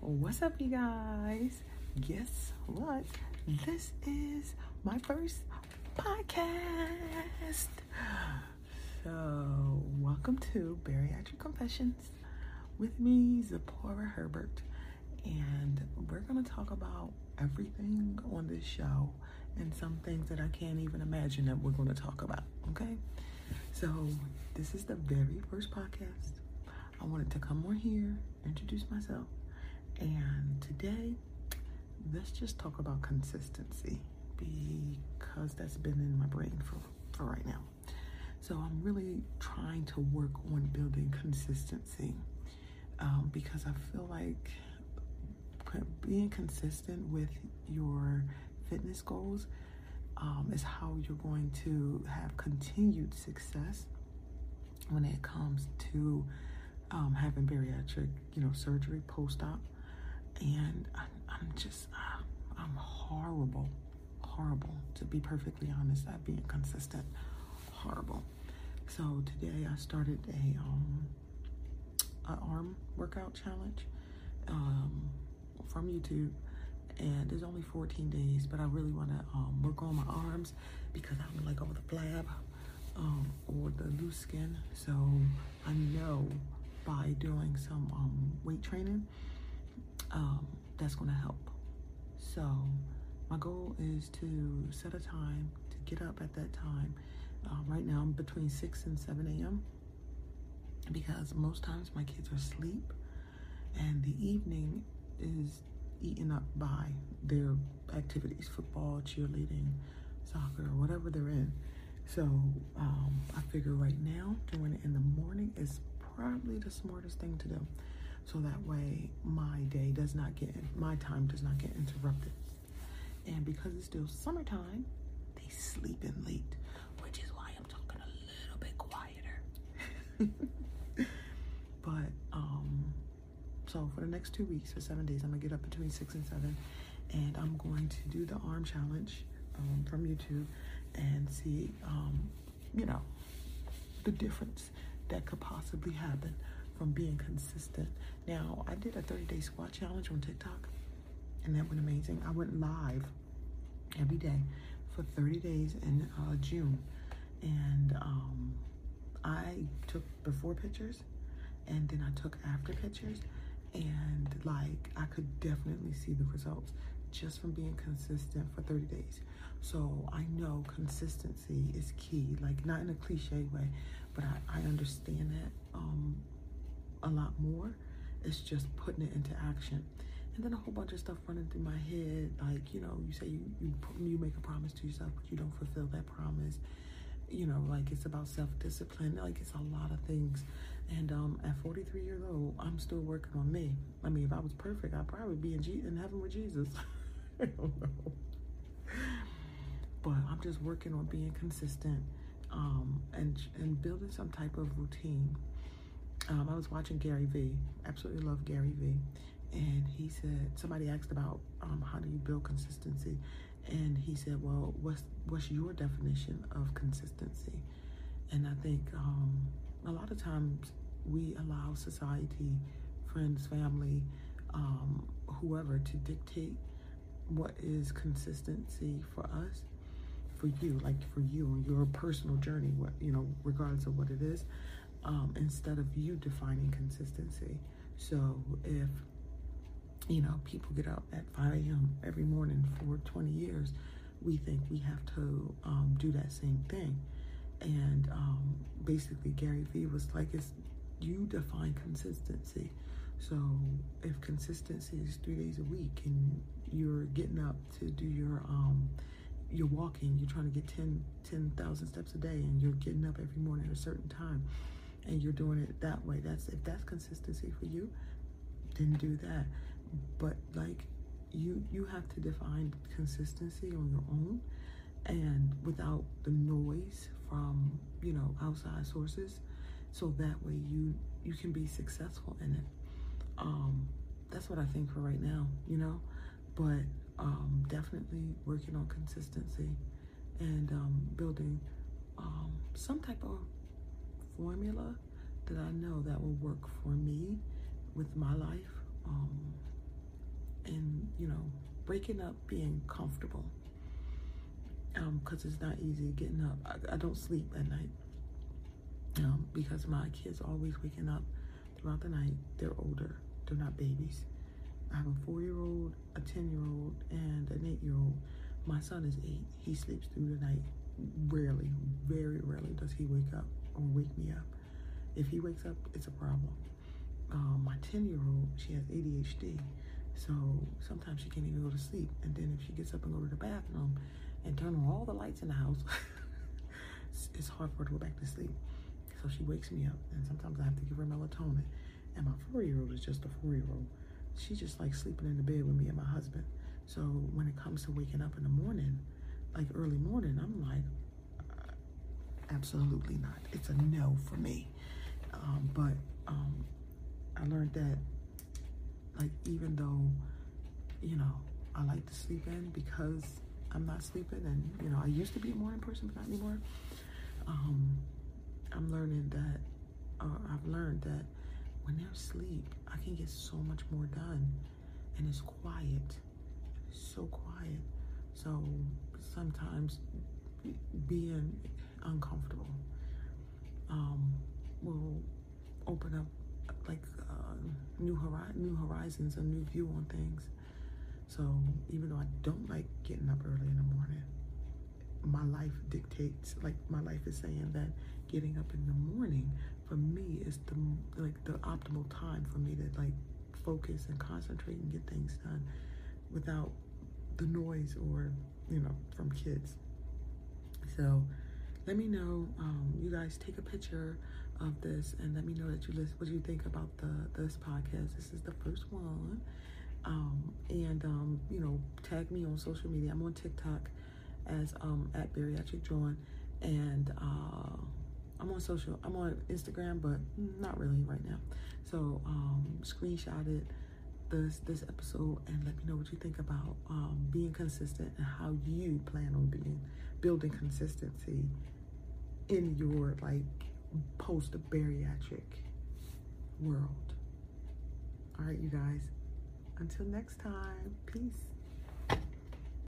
What's up, you guys? Guess what? This is my first podcast. So, welcome to Bariatric Confessions with me, Zipporah Herbert. And we're going to talk about everything on this show and some things that I can't even imagine that we're going to talk about. Okay? So, this is the very first podcast. I wanted to come on here, introduce myself, and today let's just talk about consistency because that's been in my brain for, for right now. So, I'm really trying to work on building consistency um, because I feel like being consistent with your fitness goals um, is how you're going to have continued success when it comes to um, having bariatric, you know, surgery post-op. And I, I'm just, uh, I'm horrible, horrible, to be perfectly honest, at being consistent. Horrible. So today I started a, um, arm workout challenge um, from YouTube and there's only 14 days, but I really want to um, work on my arms because I'm like over the flab um, or the loose skin. So I know by doing some um, weight training, um, that's going to help. So my goal is to set a time to get up at that time. Uh, right now I'm between 6 and 7 a.m. because most times my kids are asleep and the evening is eaten up by their activities, football, cheerleading, soccer, whatever they're in. So um, I figure right now, doing it in the morning is probably the smartest thing to do. So that way my day does not get, my time does not get interrupted. And because it's still summertime, they sleep in late, which is why I'm talking a little bit quieter. but um, so for the next two weeks, for seven days, I'm gonna get up between six and seven, and I'm going to do the arm challenge um, from YouTube and see, um, you know, the difference that could possibly happen from being consistent. Now, I did a 30-day squat challenge on TikTok, and that went amazing. I went live every day for 30 days in uh, June, and um, I took before pictures, and then I took after pictures, and like I could definitely see the results just from being consistent for 30 days. So I know consistency is key, like not in a cliche way, but I, I understand that um, a lot more. It's just putting it into action. And then a whole bunch of stuff running through my head, like, you know, you say you, you, you make a promise to yourself, but you don't fulfill that promise. You know, like it's about self-discipline, like it's a lot of things and um, at 43 years old, I'm still working on me. I mean, if I was perfect, I'd probably be in, G in heaven with Jesus. I don't know. But I'm just working on being consistent um, and, and building some type of routine. Um, I was watching Gary Vee. Absolutely love Gary Vee. And he said, somebody asked about um, how do you build consistency? And he said, well, what's, what's your definition of consistency? And I think um, a lot of times we allow society, friends, family, um, whoever to dictate what is consistency for us, for you, like for you, and your personal journey, what, you know, regardless of what it is, um, instead of you defining consistency. So if, you know, people get up at 5 a.m. every morning for 20 years, we think we have to um, do that same thing. And um, basically, Gary Vee was like, it's you define consistency. So if consistency is three days a week and you're getting up to do your um you're walking, you're trying to get 10 10,000 steps a day and you're getting up every morning at a certain time and you're doing it that way. That's if that's consistency for you, then do that. But like you you have to define consistency on your own and without the noise from, you know, outside sources so that way you you can be successful in it um that's what i think for right now you know but um definitely working on consistency and um building um some type of formula that i know that will work for me with my life um and, you know, breaking up being comfortable because um, it's not easy getting up. I, I don't sleep at night um, because my kids are always waking up throughout the night. They're older, they're not babies. I have a four year old, a 10 year old, and an eight year old. My son is eight. He sleeps through the night. Rarely, very rarely does he wake up or wake me up. If he wakes up, it's a problem. Um, my 10 year old, she has ADHD. So sometimes she can't even go to sleep. And then if she gets up and go to the bathroom and turn on all the lights in the house, it's hard for her to go back to sleep. So she wakes me up, and sometimes I have to give her melatonin. And my four year old is just a four year old. She just likes sleeping in the bed with me and my husband. So when it comes to waking up in the morning, like early morning, I'm like, absolutely not. It's a no for me. Um, but um, I learned that, like, even though, you know, I like to sleep in because I'm not sleeping, and you know, I used to be a morning person, but not anymore. Um, I'm learning that, or I've learned that when there's sleep, I can get so much more done, and it's quiet, so quiet. So sometimes being uncomfortable um, will open up like uh, new hori- new horizons, a new view on things. So even though I don't like getting up early in the morning, my life dictates, like my life is saying that getting up in the morning for me is the like the optimal time for me to like focus and concentrate and get things done without the noise or you know from kids. So let me know. Um, you guys take a picture of this and let me know that you listen what you think about the this podcast. This is the first one. Um, and um, you know, tag me on social media. I'm on TikTok as um, at Bariatric Jawn, and uh, I'm on social. I'm on Instagram, but not really right now. So um, screenshot it this this episode and let me know what you think about um, being consistent and how you plan on being building consistency in your like post bariatric world. All right, you guys. Until next time, peace.